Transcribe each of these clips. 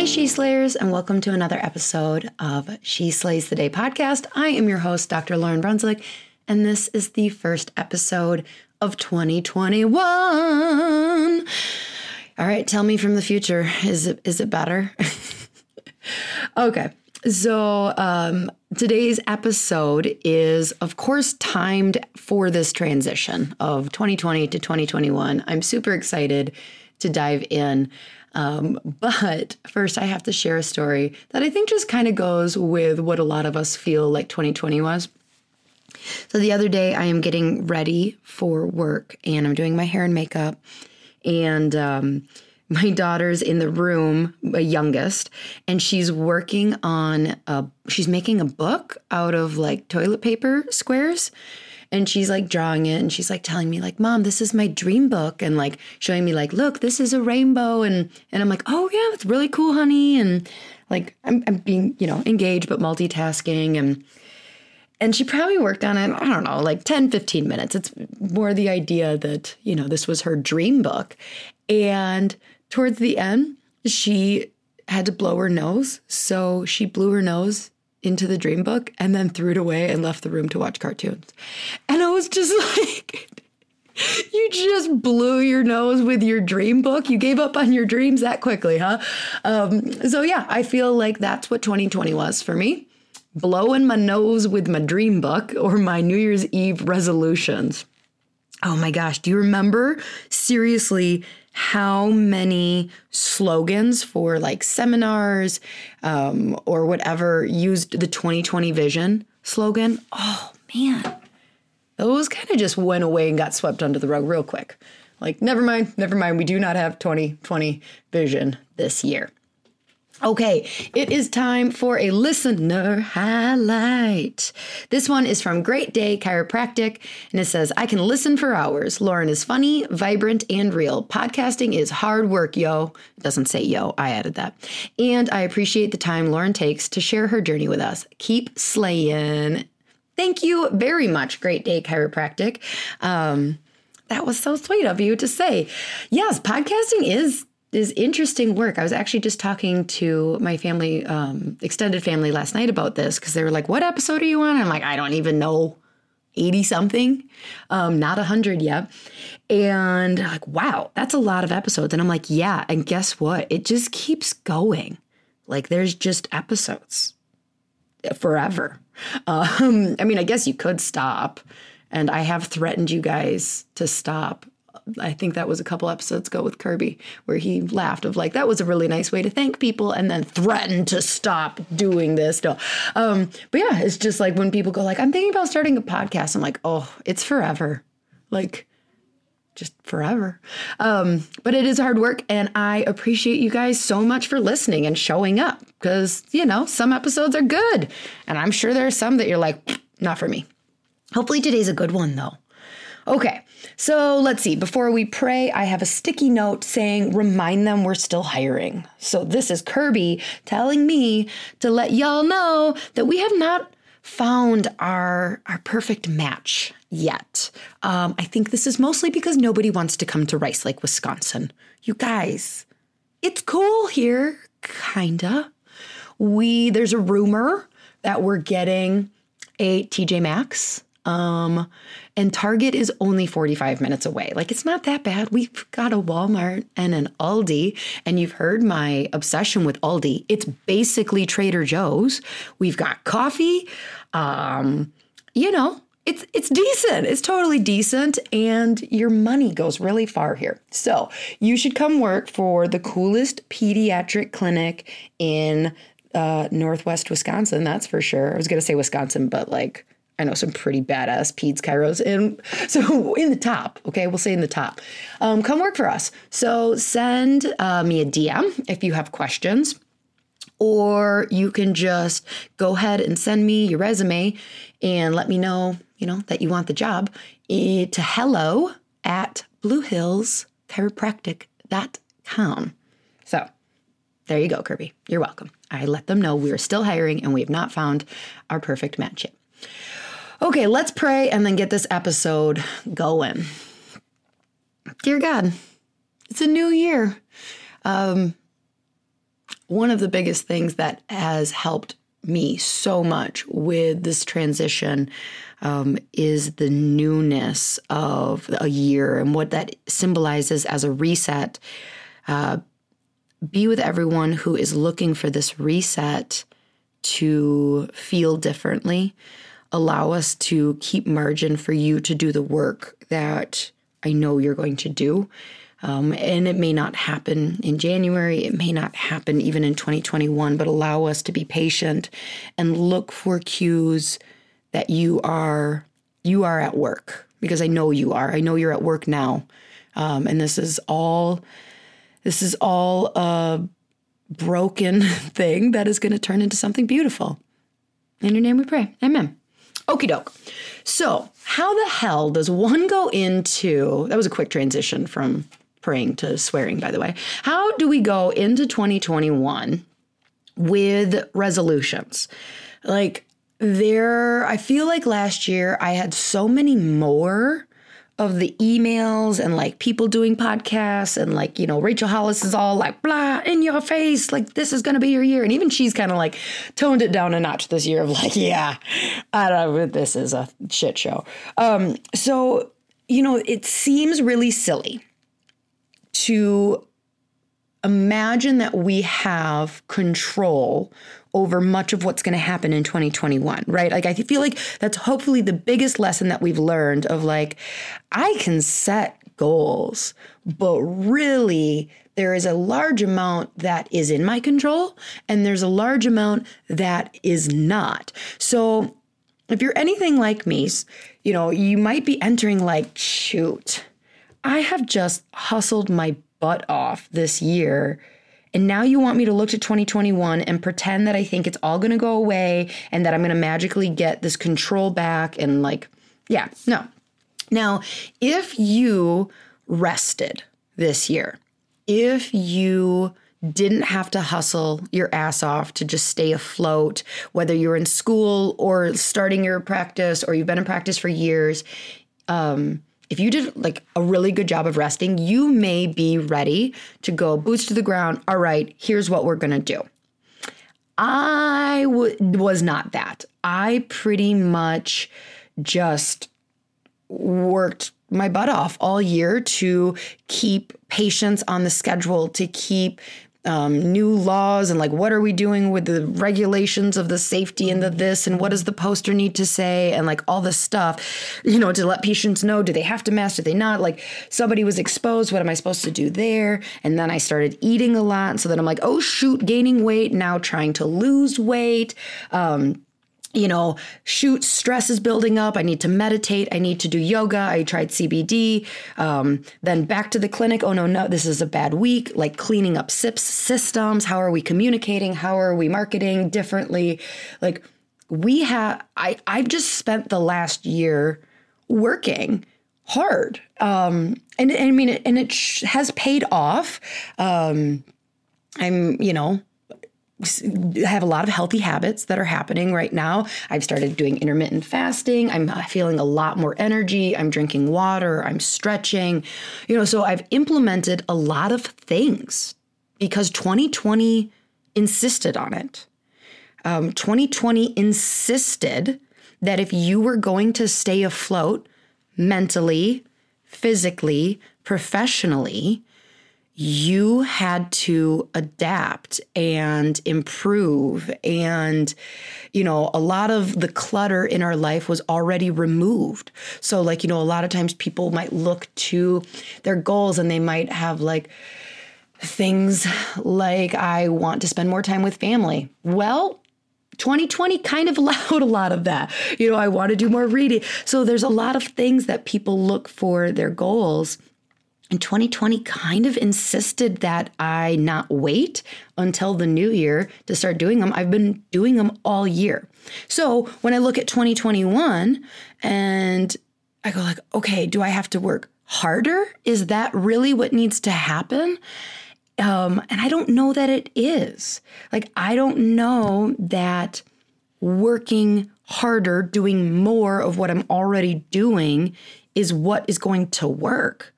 Hey, She Slayers, and welcome to another episode of She Slays the Day podcast. I am your host, Dr. Lauryn Brunswick, and this is the first episode of 2021. All right, tell me from the future, is it is it better? okay. So, um, today's episode is, of course, timed for this transition of 2020 to 2021. I'm super excited to dive in. Um, but first, I have to share a story that I think just kind of goes with what a lot of us feel like 2020 was. So the other day, I am getting ready for work and I'm doing my hair and makeup. And um, my daughter's in the room, my youngest, and she's working on a, she's making a book out of like toilet paper squares and she's like drawing it and she's like telling me like mom this is my dream book and like showing me like look this is a rainbow and and i'm like oh yeah that's really cool honey and like i'm, I'm being you know engaged but multitasking and and she probably worked on it i don't know like 10 15 minutes. It's more the idea that you know this was her dream book. And towards the end she had to blow her nose so she blew her nose into the dream book and then threw it away and left the room to watch cartoons. And I was just like, you just blew your nose with your dream book. You gave up on your dreams that quickly, huh? Um, so, yeah, I feel like that's what 2020 was for me blowing my nose with my dream book or my New Year's Eve resolutions. Oh my gosh, do you remember seriously how many slogans for like seminars um, or whatever used the 2020 vision slogan. Oh man, those kind of just went away and got swept under the rug real quick. Like, never mind, never mind. We do not have 2020 vision this year. Okay, it is time for a listener highlight. This one is from Great Day Chiropractic, and it says, I can listen for hours. Lauryn is funny, vibrant, and real. Podcasting is hard work, yo. It doesn't say yo, I added that. And I appreciate the time Lauryn takes to share her journey with us. Keep slaying. Thank you very much, Great Day Chiropractic. Um, that was so sweet of you to say. Yes, podcasting is is interesting work. I was actually just talking to my family, um, extended family last night about this because they were like, What episode are you on? And I'm like, I don't even know. 80 something, um, not 100 yet. And like, wow, that's a lot of episodes. And I'm like, yeah. And guess what? It just keeps going. Like, there's just episodes forever. Um, I mean, I guess you could stop. And I have threatened you guys to stop I think that was a couple episodes ago with Kirby, where he laughed of like that was a really nice way to thank people, and then threatened to stop doing this. No, um, but yeah, it's just like when people go like, "I'm thinking about starting a podcast." I'm like, "Oh, it's forever," like just forever. Um, but it is hard work, and I appreciate you guys so much for listening and showing up because you know some episodes are good, and I'm sure there are some that you're like, not for me. Hopefully today's a good one though. Okay, so let's see. Before we pray, I have a sticky note saying, remind them we're still hiring. So this is Kirby telling me to let y'all know that we have not found our, our perfect match yet. Um, I think this is mostly because nobody wants to come to Rice Lake, Wisconsin. You guys, it's cool here, kinda. we there's a rumor that we're getting a TJ Maxx. Um, and Target is only 45 minutes away. Like it's not that bad. We've got a Walmart and an Aldi, and you've heard my obsession with Aldi. It's basically Trader Joe's. We've got coffee. Um, you know, it's it's decent. It's totally decent and your money goes really far here. So, you should come work for the coolest pediatric clinic in uh, Northwest Wisconsin, that's for sure. I was going to say Wisconsin, but like I know some pretty badass peds chiros and so in the top, okay, we'll say in the top. Um, come work for us. So send uh, me a DM if you have questions or you can just go ahead and send me your resume and let me know, you know, that you want the job to hello at bluehillschiropractic.com. So there you go, Kirby. You're welcome. I let them know we are still hiring and we have not found our perfect match yet. Okay, let's pray and then get this episode going. Dear God, it's a new year. Um, one of the biggest things that has helped me so much with this transition um, is the newness of a year and what that symbolizes as a reset. Uh, be with everyone who is looking for this reset to feel differently. Allow us to keep margin for you to do the work that I know you're going to do. Um, and it may not happen in January, it may not happen even in 2021, but allow us to be patient and look for cues that you are you are at work because I know you are. I know you're at work now, um, and this is all this is all a broken thing that is going to turn into something beautiful. In your name we pray. Amen. Okie doke. So, how the hell does one go into that was a quick transition from praying to swearing, by the way. How do we go into 2021 with resolutions? Like, there, I feel like last year I had so many more of the emails and like people doing podcasts and like you know Rachel Hollis is all like blah in your face like this is gonna be your year. And even she's kind of like toned it down a notch this year of like yeah I don't know this is a shit show. Um so you know it seems really silly to imagine that we have control over much of what's going to happen in 2021, right? Like, I feel like that's hopefully the biggest lesson that we've learned of like, I can set goals, but really, there is a large amount that is in my control, and there's a large amount that is not. So, if you're anything like me, you know, you might be entering like, shoot, I have just hustled my butt off this year. And now you want me to look to 2021 and pretend that I think it's all going to go away and that I'm going to magically get this control back and like, yeah, no. Now, if you rested this year, if you didn't have to hustle your ass off to just stay afloat, whether you're in school or starting your practice or you've been in practice for years, um, if you did like a really good job of resting, you may be ready to go boots to the ground. All right, here's what we're going to do. I w- was not that. I pretty much just worked my butt off all year to keep patients on the schedule, to keep um, new laws and like what are we doing with the regulations of the safety and the this and what does the poster need to say and like all this stuff, you know, to let patients know do they have to mask, do they not? Like somebody was exposed, what am I supposed to do there? And then I started eating a lot, so that I'm like, oh shoot, gaining weight now, trying to lose weight. Um, you know, shoot, stress is building up. I need to meditate. I need to do yoga. I tried CBD. Um, then back to the clinic. Oh, no, no, this is a bad week. Like cleaning up SIPS systems. How are we communicating? How are we marketing differently? Like, we have, I, I've just spent the last year working hard. Um, and, and I mean, and it sh- has paid off. Um, I'm, you know, have a lot of healthy habits that are happening right now. I've started doing intermittent fasting. I'm feeling a lot more energy. I'm drinking water. I'm stretching. You know, so I've implemented a lot of things because 2020 insisted on it. Um, 2020 insisted that if you were going to stay afloat mentally, physically, professionally, you had to adapt and improve and you know a lot of the clutter in our life was already removed so like you know a lot of times people might look to their goals and they might have like things like i want to spend more time with family well 2020 kind of allowed a lot of that. You know, I want to do more reading. So there's a lot of things that people look for their goals and 2020 kind of insisted that I not wait until the new year to start doing them. I've been doing them all year. So when I look at 2021 and I go like, okay, do I have to work harder? Is that really what needs to happen? Um, and I don't know that it is. Like, I don't know that working harder, doing more of what I'm already doing is what is going to work.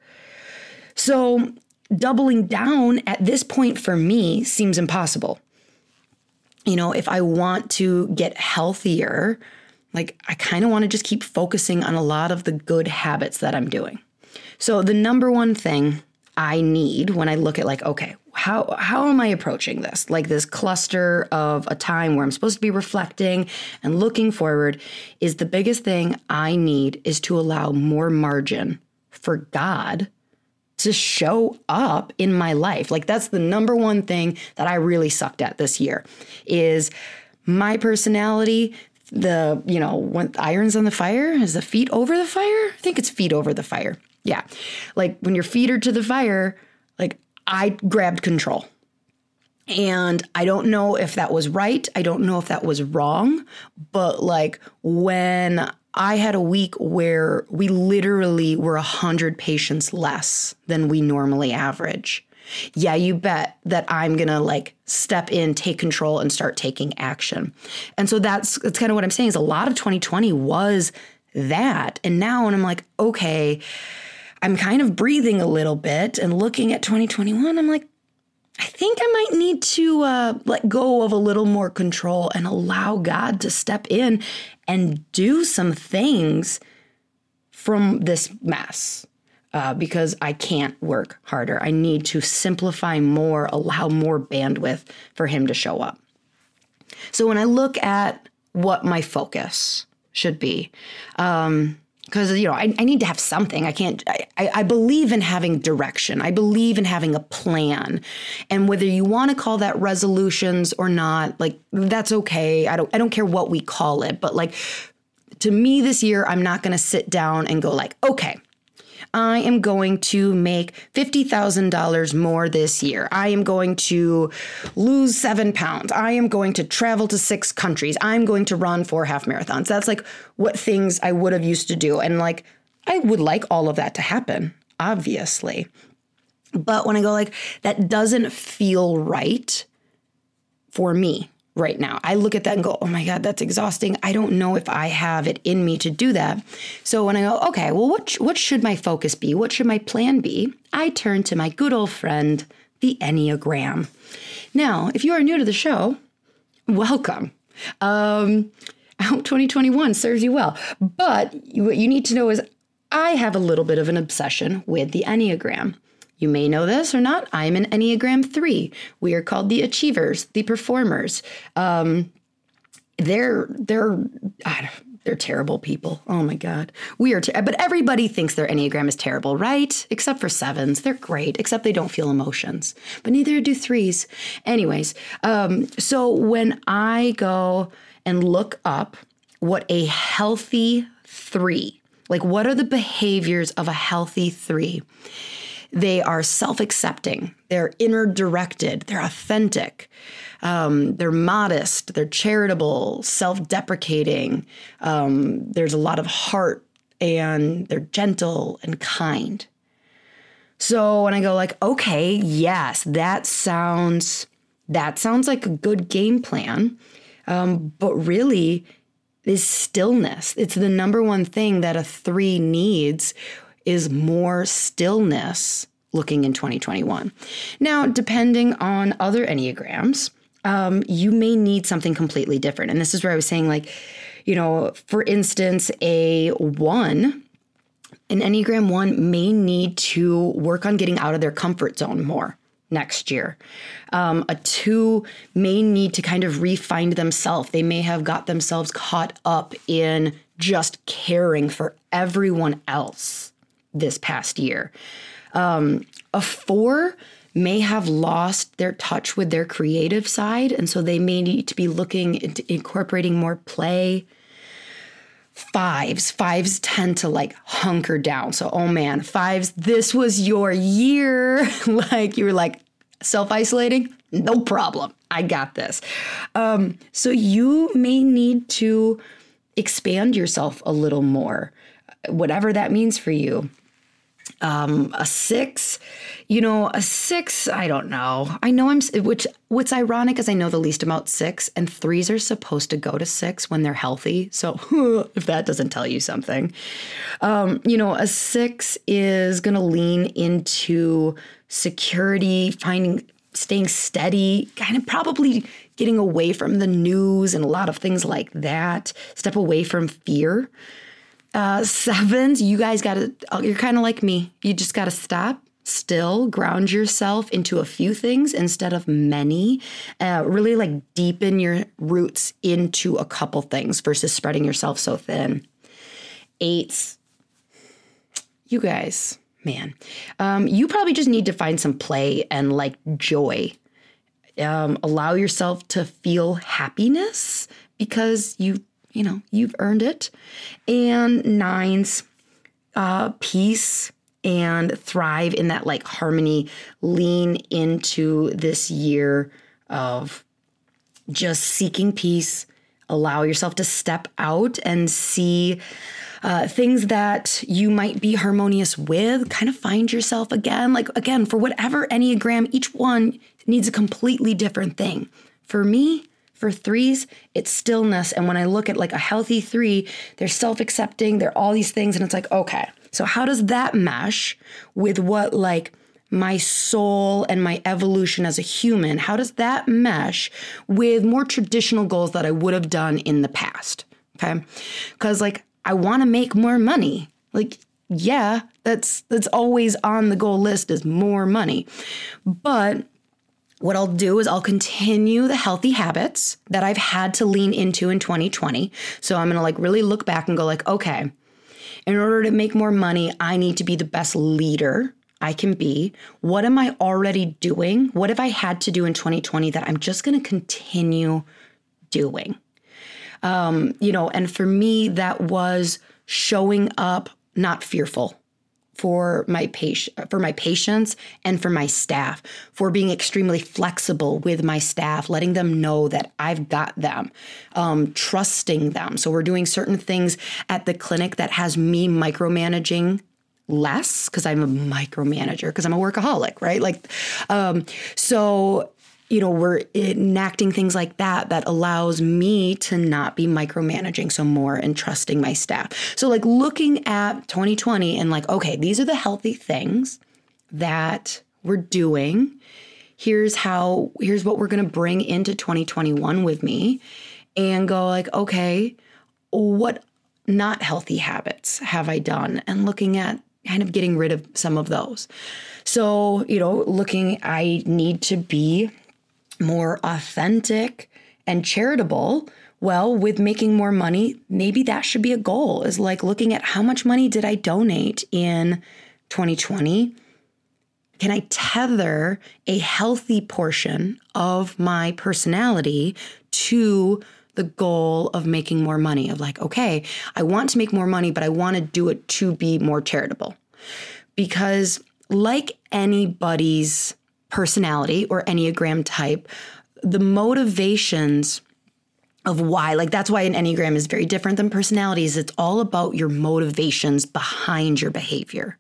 So, doubling down at this point for me seems impossible. You know, if I want to get healthier, like I kind of want to just keep focusing on a lot of the good habits that I'm doing. So, the number one thing I need when I look at like, okay, how how am I approaching this? Like this cluster of a time where I'm supposed to be reflecting and looking forward is the biggest thing I need is to allow more margin for God to show up in my life. Like that's the number one thing that I really sucked at this year is my personality the you know when irons on the fire is the feet over the fire i think it's feet over the fire yeah like when your feet are to the fire like i grabbed control and I don't know if that was right. I don't know if that was wrong. But like when I had a week where we literally were 100 patients less than we normally average. Yeah, you bet that I'm going to like step in, take control and start taking action. And so that's that's kind of what I'm saying is a lot of 2020 was that. And now when I'm like, okay, I'm kind of breathing a little bit and looking at 2021, I'm like, think I might need to uh, let go of a little more control and allow God to step in and do some things from this mess. Uh, because I can't work harder. I need to simplify more, allow more bandwidth for him to show up. So when I look at what my focus should be, um, because you know I, I, need to have something. I can't I, I believe in having direction. I believe in having a plan. And whether you want to call that resolutions or not like that's okay. I don't i don't care what we call it. But like to me this year i'm not going to sit down and go like okay I am going to make $50,000 more this year. I am going to lose seven pounds. I am going to travel to six countries. I'm going to run four half marathons. That's like what things I would have used to do. And like, I would like all of that to happen, obviously. But when I go like, that doesn't feel right for me right now. I look at that and go, oh my God, that's exhausting. I don't know if I have it in me to do that. So when I go, okay, well, what, what should my focus be? What should my plan be? I turn to my good old friend, the Enneagram. Now, if you are new to the show, welcome. Um, I hope 2021 serves you well. But what you need to know is I have a little bit of an obsession with the Enneagram. You may know this or not. I'm an Enneagram 3. We are called the achievers, the performers. Um, they're they're they're terrible people. Oh my god. We are ter- but everybody thinks their Enneagram is terrible, right? Except for sevens. They're great, except they don't feel emotions. But neither do threes. Anyways, um, so when I go and look up what a healthy 3 like, what are the behaviors of a healthy three? They are self accepting, they're inner directed, they're authentic, um, they're modest, they're charitable, self deprecating. Um, there's a lot of heart and they're gentle and kind. So when I go like, okay, yes, that sounds that sounds like a good game plan, um, but really is stillness. It's the number one thing that a three needs is more stillness looking in 2021. Now, depending on other Enneagrams, um, you may need something completely different. And this is where I was saying, like, you know, for instance, a one, an Enneagram one may need to work on getting out of their comfort zone more next year. Um, a two may need to kind of refine themselves. They may have got themselves caught up in just caring for everyone else this past year. Um, a four may have lost their touch with their creative side, and so they may need to be looking into incorporating more play. Fives, fives tend to like hunker down. So, oh man, fives, this was your year. like you were like self isolating, no problem. I got this. Um, so, you may need to expand yourself a little more, whatever that means for you um, a six. You know, a six, I don't know. I know I'm, which, what's ironic is I know the least about six, and threes are supposed to go to six when they're healthy. So if that doesn't tell you something, um, you know, a six is going to lean into security, finding, staying steady, kind of probably getting away from the news and a lot of things like that, step away from fear. Uh, sevens, you guys got to, uh, you're kind of like me. You just got to stop, still, ground yourself into a few things instead of many. Uh, really like deepen your roots into a couple things versus spreading yourself so thin. Eights, you guys, man, um, you probably just need to find some play and like joy. Um, allow yourself to feel happiness because you you know, you've earned it. And nines, uh, peace and thrive in that like harmony, lean into this year of just seeking peace. Allow yourself to step out and see uh, things that you might be harmonious with. Kind of find yourself again. Like, again, for whatever Enneagram, each one needs a completely different thing. For me, for threes, it's stillness. And when I look at like a healthy three, they're self accepting, they're all these things. And it's like, okay, so how does that mesh with what like my soul and my evolution as a human, how does that mesh with more traditional goals that I would have done in the past? Okay. Cause like I want to make more money. Like, yeah, that's that's always on the goal list is more money. But what I'll do is I'll continue the healthy habits that I've had to lean into in 2020. So I'm going to like really look back and go like, okay, in order to make more money, I need to be the best leader I can be. What am I already doing? What have I had to do in 2020 that I'm just going to continue doing? Um, you know, and for me, that was showing up not fearful for my patient for my patients and for my staff for being extremely flexible with my staff letting them know that i've got them um, trusting them. So we're doing certain things at the clinic that has me micromanaging less because i'm a micromanager because i'm a workaholic right? Like um, so you know, we're enacting things like that that allows me to not be micromanaging so more and trusting my staff. So, like looking at 2020 and like, okay, these are the healthy things that we're doing. Here's how, here's what we're going to bring into 2021 with me and go like, okay, what not healthy habits have I done? And looking at kind of getting rid of some of those. So, you know, looking, I need to be more authentic and charitable, well, with making more money, maybe that should be a goal is like looking at how much money did I donate in 2020? Can I tether a healthy portion of my personality to the goal of making more money? Of like, okay, I want to make more money, but I want to do it to be more charitable. Because, like anybody's personality or Enneagram type, the motivations of why, like that's why an Enneagram is very different than personalities. It's all about your motivations behind your behavior.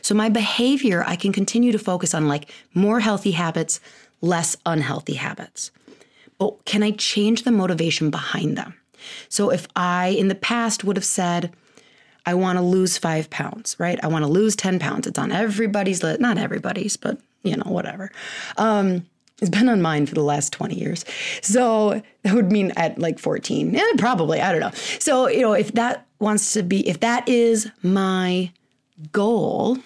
So, my behavior, I can continue to focus on like more healthy habits, less unhealthy habits. But can I change the motivation behind them? So, if I in the past would have said, I want to lose five pounds, right? I want to lose 10 pounds. It's on everybody's list, not everybody's, but you know, whatever. Um, It's been on mine for the last 20 years. So that would mean at like 14. Eh, probably, I don't know. So, you know, if that wants to be, if that is my goal,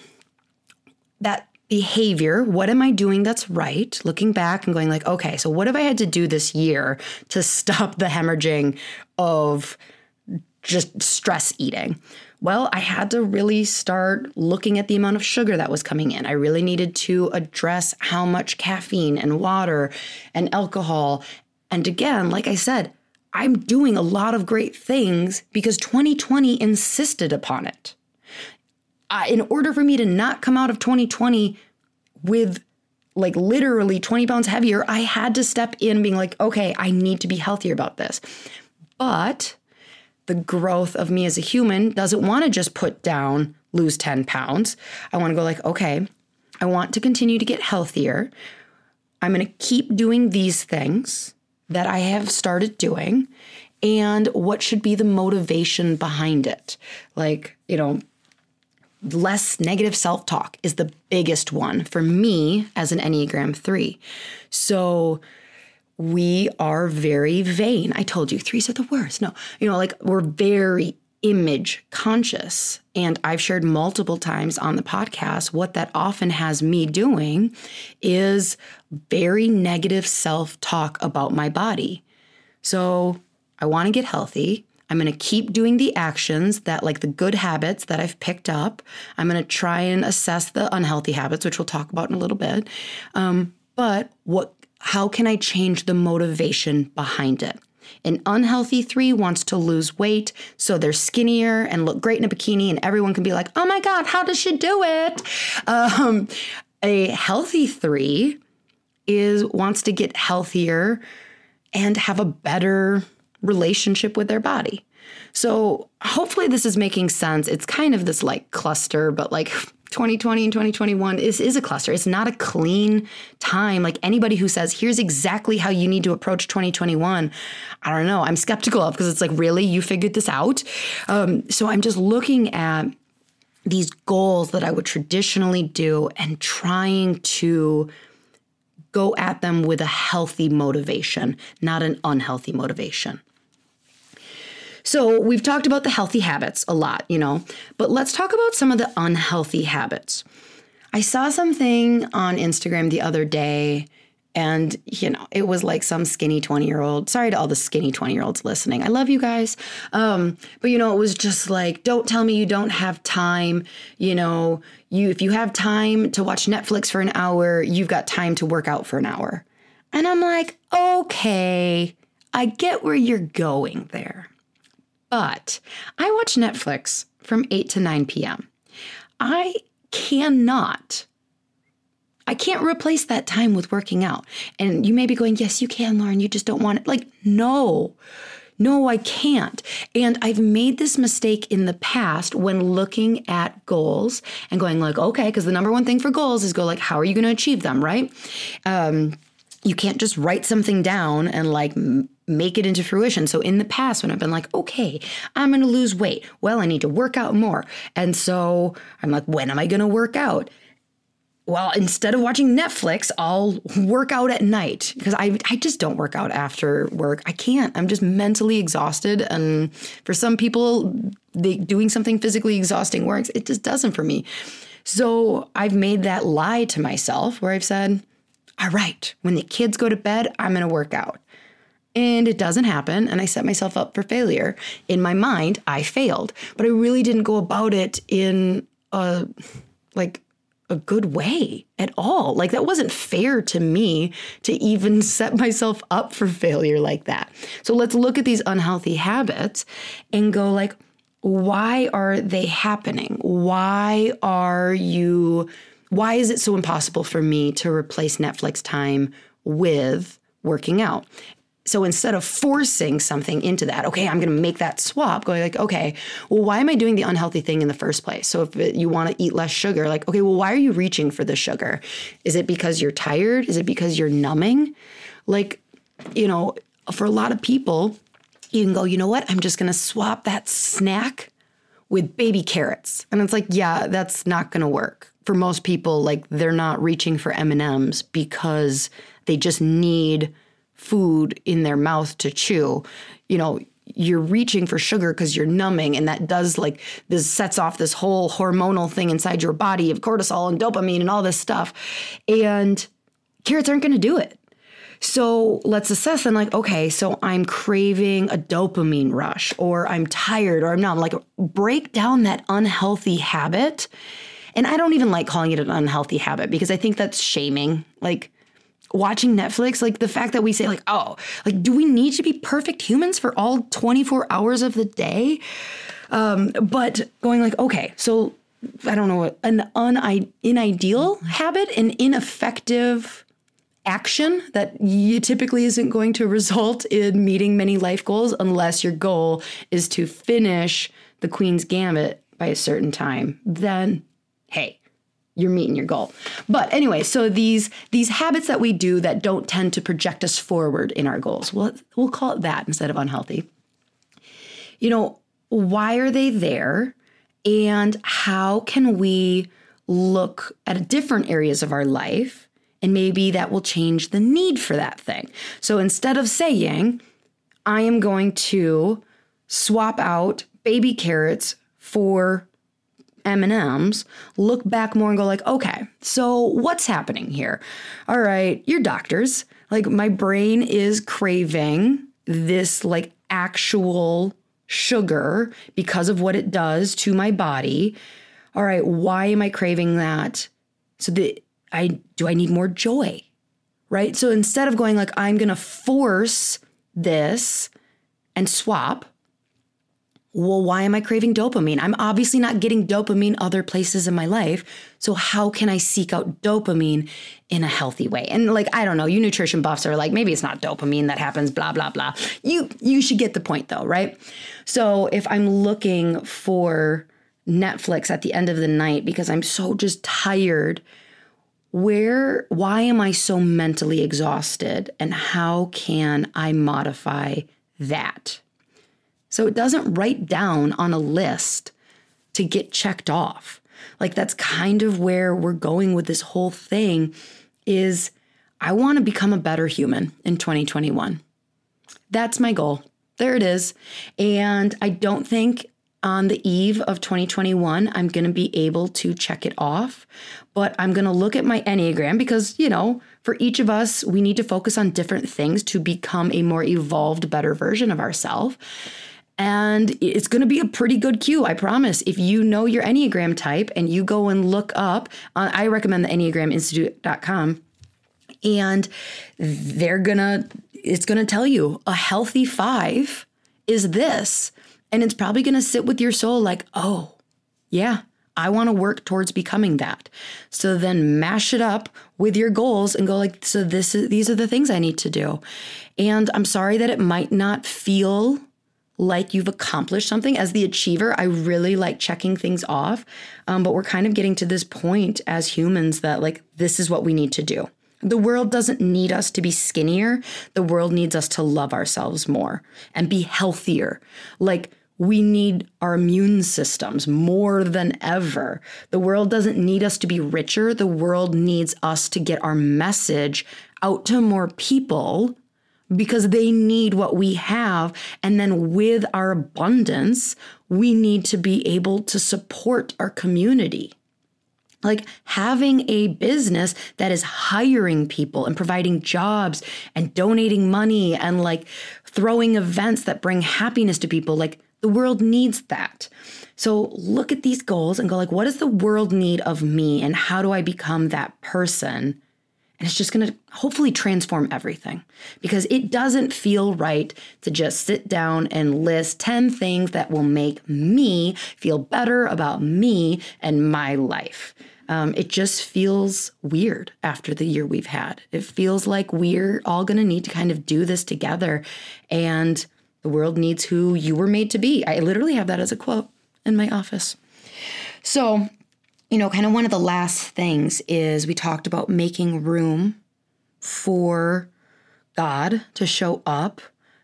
that behavior, what am I doing that's right? Looking back and going like, okay, so what have I had to do this year to stop the hemorrhaging of just stress eating? Well, I had to really start looking at the amount of sugar that was coming in. I really needed to address how much caffeine and water and alcohol. And again, like I said, I'm doing a lot of great things because 2020 insisted upon it. Uh, in order for me to not come out of 2020 with like literally 20 pounds heavier, I had to step in being like, okay, I need to be healthier about this. But the growth of me as a human doesn't want to just put down, lose 10 pounds. I want to go like, okay, I want to continue to get healthier. I'm going to keep doing these things that I have started doing. And what should be the motivation behind it? Like, you know, less negative self talk is the biggest one for me as an Enneagram 3. So, we are very vain. I told you threes are the worst. No, you know, like we're very image conscious. And I've shared multiple times on the podcast what that often has me doing is very negative self talk about my body. So I want to get healthy. I'm going to keep doing the actions that, like the good habits that I've picked up. I'm going to try and assess the unhealthy habits, which we'll talk about in a little bit. Um, but what how can I change the motivation behind it? An unhealthy three wants to lose weight, so they're skinnier and look great in a bikini, and everyone can be like, oh my God, how does she do it? Um, a healthy three is wants to get healthier and have a better relationship with their body. So hopefully this is making sense. It's kind of this like cluster, but like 2020 and 2021 is, is a cluster. It's not a clean time. Like anybody who says, here's exactly how you need to approach 2021, I don't know. I'm skeptical of because it's like, really? You figured this out? Um, so I'm just looking at these goals that I would traditionally do and trying to go at them with a healthy motivation, not an unhealthy motivation. So we've talked about the healthy habits a lot, you know, but let's talk about some of the unhealthy habits. I saw something on Instagram the other day and, you know, it was like some skinny 20 year old. Sorry to all the skinny 20 year olds listening. I love you guys. Um, but, you know, it was just like, don't tell me you don't have time. You know, you if you have time to watch Netflix for an hour, you've got time to work out for an hour. And I'm like, okay, I get where you're going there. But I watch Netflix from 8 to 9 p.m. I cannot I can't replace that time with working out. And you may be going, Yes, you can, Lauryn. You just don't want it. Like, no, no, I can't. And I've made this mistake in the past when looking at goals and going, like, okay, because the number one thing for goals is go, like, how are you going to achieve them, right? Um, you can't just write something down and like make it into fruition. So in the past, when I've been like, okay, I'm going to lose weight, well, I need to work out more. And so I'm like, when am I going to work out? Well, instead of watching Netflix, I'll work out at night because I, I just don't work out after work. I can't. I'm just mentally exhausted. And for some people, they, doing something physically exhausting works. It just doesn't for me. So I've made that lie to myself where I've said, all right, when the kids go to bed, I'm going to work out and it doesn't happen and i set myself up for failure. In my mind i failed but i really didn't go about it in a like a good way at all. Like that wasn't fair to me to even set myself up for failure like that. So let's look at these unhealthy habits and go like why are they happening? Why are you why is it so impossible for me to replace netflix time with working out so instead of forcing something into that, okay, I'm going to make that swap, going like, okay, well, why am I doing the unhealthy thing in the first place? So if it, you want to eat less sugar, like, okay, well, why are you reaching for the sugar? Is it because you're tired? Is it because you're numbing? Like, you know, for a lot of people, you can go, you know what? I'm just going to swap that snack with baby carrots. And it's like, yeah, that's not going to work. For most people, like they're not reaching for M&Ms because they just need food in their mouth to chew. You know, you're reaching for sugar because you're numbing and that does like this sets off this whole hormonal thing inside your body of cortisol and dopamine and all this stuff. And carrots aren't going to do it. So let's assess and like okay so i'm craving a dopamine rush or i'm tired or i'm not like break down that unhealthy habit. And i don't even like calling it an unhealthy habit because i think that's shaming. Like watching Netflix, like the fact that we say, like, oh, like, do we need to be perfect humans for all 24 hours of the day? Um, but going like, okay, so I don't know, an un- ideal habit, an ineffective action that you typically isn't going to result in meeting many life goals unless your goal is to finish the Queen's Gambit by a certain time, then hey, you're meeting your goal. But anyway, so these these habits that we do that don't tend to project us forward in our goals, we'll, we'll call it that instead of unhealthy. You know, why are they there? And how can we look at different areas of our life? And maybe that will change the need for that thing. So instead of saying, I am going to swap out baby carrots for M&Ms, look back more and go like, "Okay, so what's happening here?" All right, you're doctors. Like my brain is craving this like actual sugar because of what it does to my body. All right, why am I craving that? So that I do I need more joy? Right? So instead of going like I'm going to force this and swap, well, why am I craving dopamine? I'm obviously not getting dopamine other places in my life. So, how can I seek out dopamine in a healthy way? And like, I don't know, you nutrition buffs are like, maybe it's not dopamine that happens, blah, blah, blah. You you should get the point though, right? So if I'm looking for Netflix at the end of the night because I'm so just tired, where why am I so mentally exhausted? And how can I modify that? So it doesn't write down on a list to get checked off. Like that's kind of where we're going with this whole thing is I want to become a better human in 2021. That's my goal. There it is. And I don't think on the eve of 2021 I'm going to be able to check it off, but I'm going to look at my Enneagram because, you know, for each of us, we need to focus on different things to become a more evolved, better version of ourselves. And it's going to be a pretty good cue, I promise. If you know your Enneagram type and you go and look up, uh, I recommend the EnneagramInstitute.com, and they're going to, it's going to tell you a healthy five is this. And it's probably going to sit with your soul like, oh, yeah, I want to work towards becoming that. So then mash it up with your goals and go like, so this is, these are the things I need to do. And I'm sorry that it might not feel like you've accomplished something. As the achiever, I really like checking things off. Um, but we're kind of getting to this point as humans that, like, this is what we need to do. The world doesn't need us to be skinnier. The world needs us to love ourselves more and be healthier. Like, we need our immune systems more than ever. The world doesn't need us to be richer. The world needs us to get our message out to more people because they need what we have. And then with our abundance, we need to be able to support our community. Like having a business that is hiring people and providing jobs and donating money and like throwing events that bring happiness to people, like the world needs that. So look at these goals and go like what does the world need of me and how do I become that person? And it's just going to hopefully transform everything because it doesn't feel right to just sit down and list 10 things that will make me feel better about me and my life. Um, it just feels weird after the year we've had. It feels like we're all going to need to kind of do this together. And the world needs who you were made to be. I literally have that as a quote in my office. So you know, kind of one of the last things is we talked about making room for God to show up,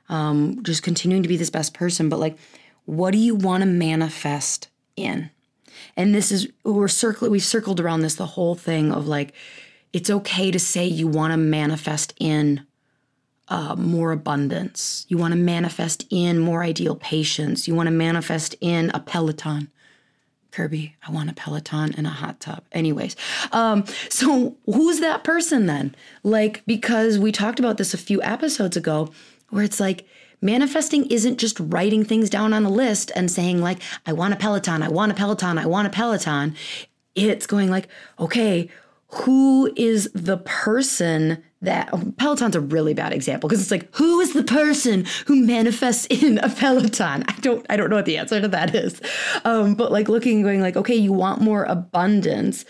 um, just continuing to be this best person. But like, what do you want to manifest in? And this is we're circling we've circled around this the whole thing of like It's okay to say you want to manifest in uh, more abundance. You want to manifest in more ideal patients. You want to manifest in a Peloton. Kirby, I want a Peloton and a hot tub. Anyways, um, so who's that person then? Like, because we talked about this a few episodes ago, where it's like manifesting isn't just writing things down on a list and saying, like, I want a Peloton, I want a Peloton, I want a Peloton. It's going like, okay, who is the person that oh, Peloton's a really bad example because it's like who is the person who manifests in a Peloton? I don't I don't know what the answer to that is. Um, but like looking and going like okay, you want more abundance.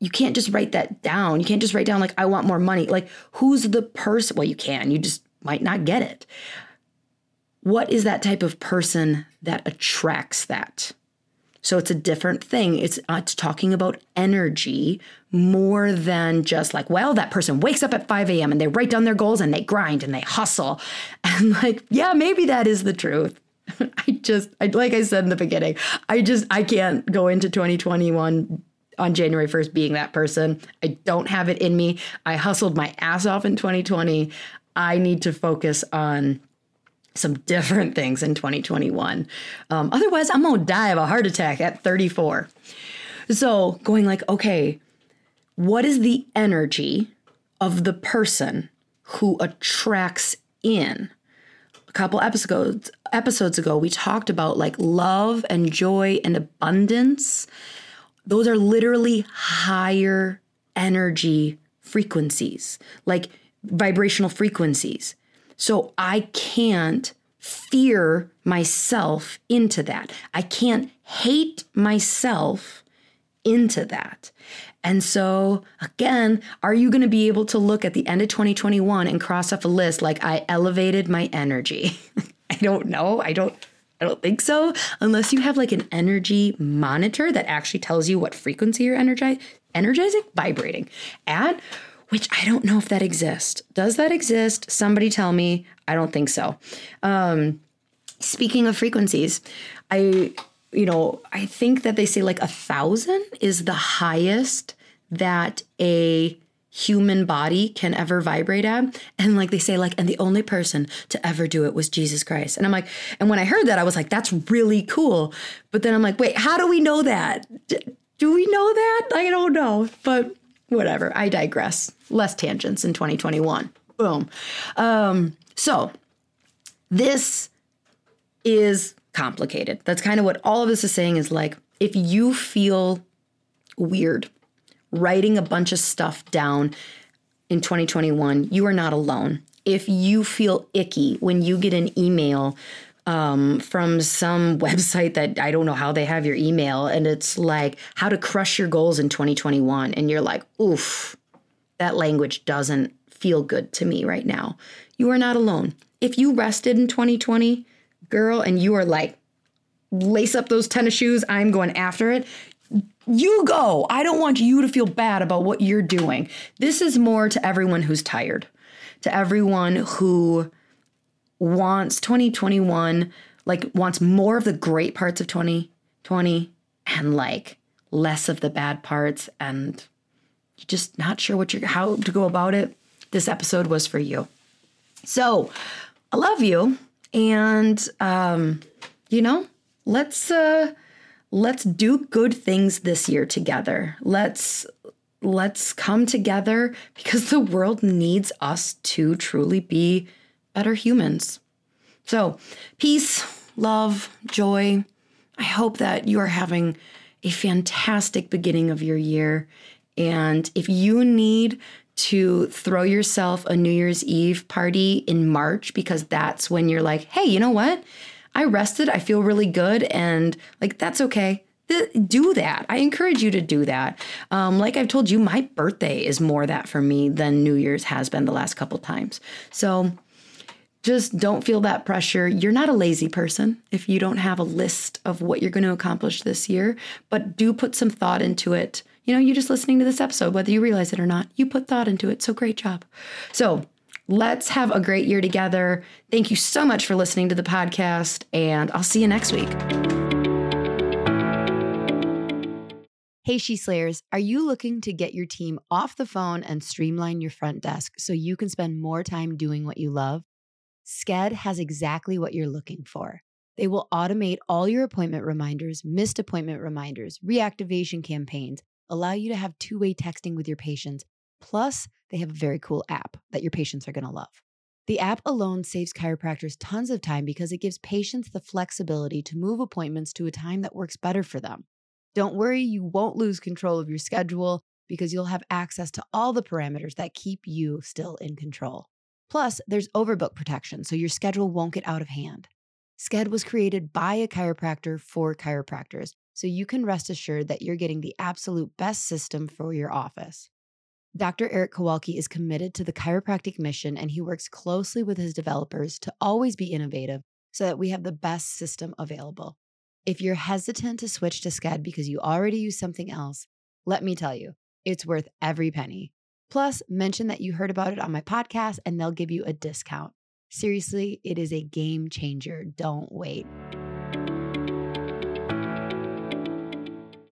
You can't just write that down. You can't just write down like I want more money. Like who's the person? Well, you can. You just might not get it. What is that type of person that attracts that? So it's a different thing. It's uh, it's talking about energy more than just like, well, that person wakes up at 5 a.m. and they write down their goals and they grind and they hustle. And like, yeah, maybe that is the truth. I just, I, like I said in the beginning, I just, I can't go into 2021 on January 1st being that person. I don't have it in me. I hustled my ass off in 2020. I need to focus on some different things in 2021. Um, otherwise, I'm gonna die of a heart attack at 34. So, going like, okay, what is the energy of the person who attracts in? A couple episodes episodes ago, we talked about like love and joy and abundance. Those are literally higher energy frequencies, like vibrational frequencies. So I can't fear myself into that. I can't hate myself into that. And so, again, are you going to be able to look at the end of 2021 and cross off a list like I elevated my energy? I don't know. I don't I don't think so unless you have like an energy monitor that actually tells you what frequency you're energizing, energizing, vibrating at which I don't know if that exists. Does that exist? Somebody tell me. I don't think so. Um, speaking of frequencies, I, you know, I think that they say like a thousand is the highest that a human body can ever vibrate at. And like they say, like, and the only person to ever do it was Jesus Christ. And I'm like, and when I heard that, I was like, that's really cool. But then I'm like, wait, how do we know that? Do we know that? I don't know. But whatever. I digress. Less tangents in 2021. Boom. Um, so this is complicated. That's kind of what all of this is saying is like, if you feel weird writing a bunch of stuff down in 2021, you are not alone. If you feel icky when you get an email um, from some website that I don't know how they have your email, and it's like how to crush your goals in 2021. And you're like, oof, that language doesn't feel good to me right now. You are not alone. If you rested in 2020, girl, and you are like, lace up those tennis shoes, I'm going after it. You go. I don't want you to feel bad about what you're doing. This is more to everyone who's tired, to everyone who wants 2021 like wants more of the great parts of 2020 and like less of the bad parts and you're just not sure what you're how to go about it. This episode was for you. So i love you and um you know let's uh let's do good things this year together. Let's let's come together because the world needs us to truly be better humans. So, peace, love, joy. I hope that you are having a fantastic beginning of your year. And if you need to throw yourself a New Year's Eve party in March because that's when you're like, hey, you know what? I rested, I feel really good, and like that's okay. Do that. I encourage you to do that. Um, like I've told you, my birthday is more that for me than New Year's has been the last couple times. So just don't feel that pressure. You're not a lazy person if you don't have a list of what you're going to accomplish this year, but do put some thought into it. You know, you're just listening to this episode, whether you realize it or not, you put thought into it. So great job. So let's have a great year together. Thank you so much for listening to the podcast, and I'll see you next week. Hey, She Slayers, are you looking to get your team off the phone and streamline your front desk so you can spend more time doing what you love? Sked has exactly what you're looking for. They will automate all your appointment reminders, missed appointment reminders, reactivation campaigns, allow you to have two way texting with your patients. Plus, they have a very cool app that your patients are going to love. The app alone saves chiropractors tons of time because it gives patients the flexibility to move appointments to a time that works better for them. Don't worry, you won't lose control of your schedule because you'll have access to all the parameters that keep you still in control. Plus, there's overbook protection, so your schedule won't get out of hand. Sked was created by a chiropractor for chiropractors, so you can rest assured that you're getting the absolute best system for your office. Dr. Eric Kowalke is committed to the chiropractic mission and he works closely with his developers to always be innovative so that we have the best system available. If you're hesitant to switch to Sked because you already use something else, let me tell you, it's worth every penny. Plus, mention that you heard about it on my podcast and they'll give you a discount. Seriously, it is a game changer. Don't wait.